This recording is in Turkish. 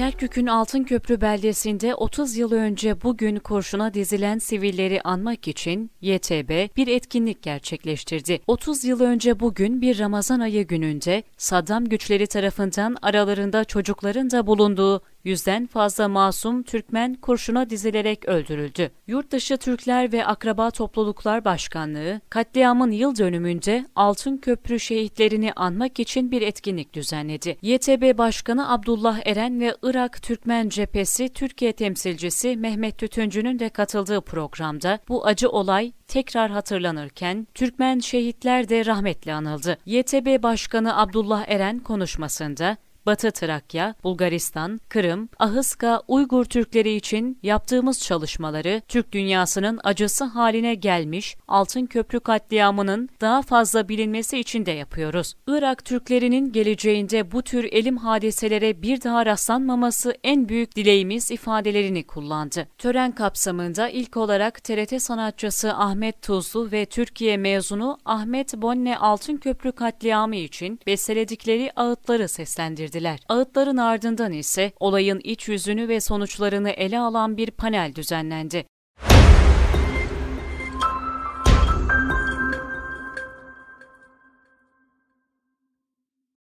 Kerkük'ün Altınköprü beldesinde 30 yıl önce bugün kurşuna dizilen sivilleri anmak için YTB bir etkinlik gerçekleştirdi. 30 yıl önce bugün bir Ramazan ayı gününde Saddam güçleri tarafından aralarında çocukların da bulunduğu yüzden fazla masum Türkmen kurşuna dizilerek öldürüldü. Yurtdışı Türkler ve Akraba Topluluklar Başkanlığı, katliamın yıl dönümünde Altın Köprü şehitlerini anmak için bir etkinlik düzenledi. YTB Başkanı Abdullah Eren ve Irak Türkmen Cephesi Türkiye temsilcisi Mehmet Tütüncü'nün de katıldığı programda bu acı olay tekrar hatırlanırken Türkmen şehitler de rahmetle anıldı. YTB Başkanı Abdullah Eren konuşmasında Batı Trakya, Bulgaristan, Kırım, Ahıska, Uygur Türkleri için yaptığımız çalışmaları Türk dünyasının acısı haline gelmiş Altın Köprü katliamının daha fazla bilinmesi için de yapıyoruz. Irak Türklerinin geleceğinde bu tür elim hadiselere bir daha rastlanmaması en büyük dileğimiz ifadelerini kullandı. Tören kapsamında ilk olarak TRT sanatçısı Ahmet Tuzlu ve Türkiye mezunu Ahmet Bonne Altın Köprü katliamı için besteledikleri ağıtları seslendirdi verdiler. Ağıtların ardından ise olayın iç yüzünü ve sonuçlarını ele alan bir panel düzenlendi.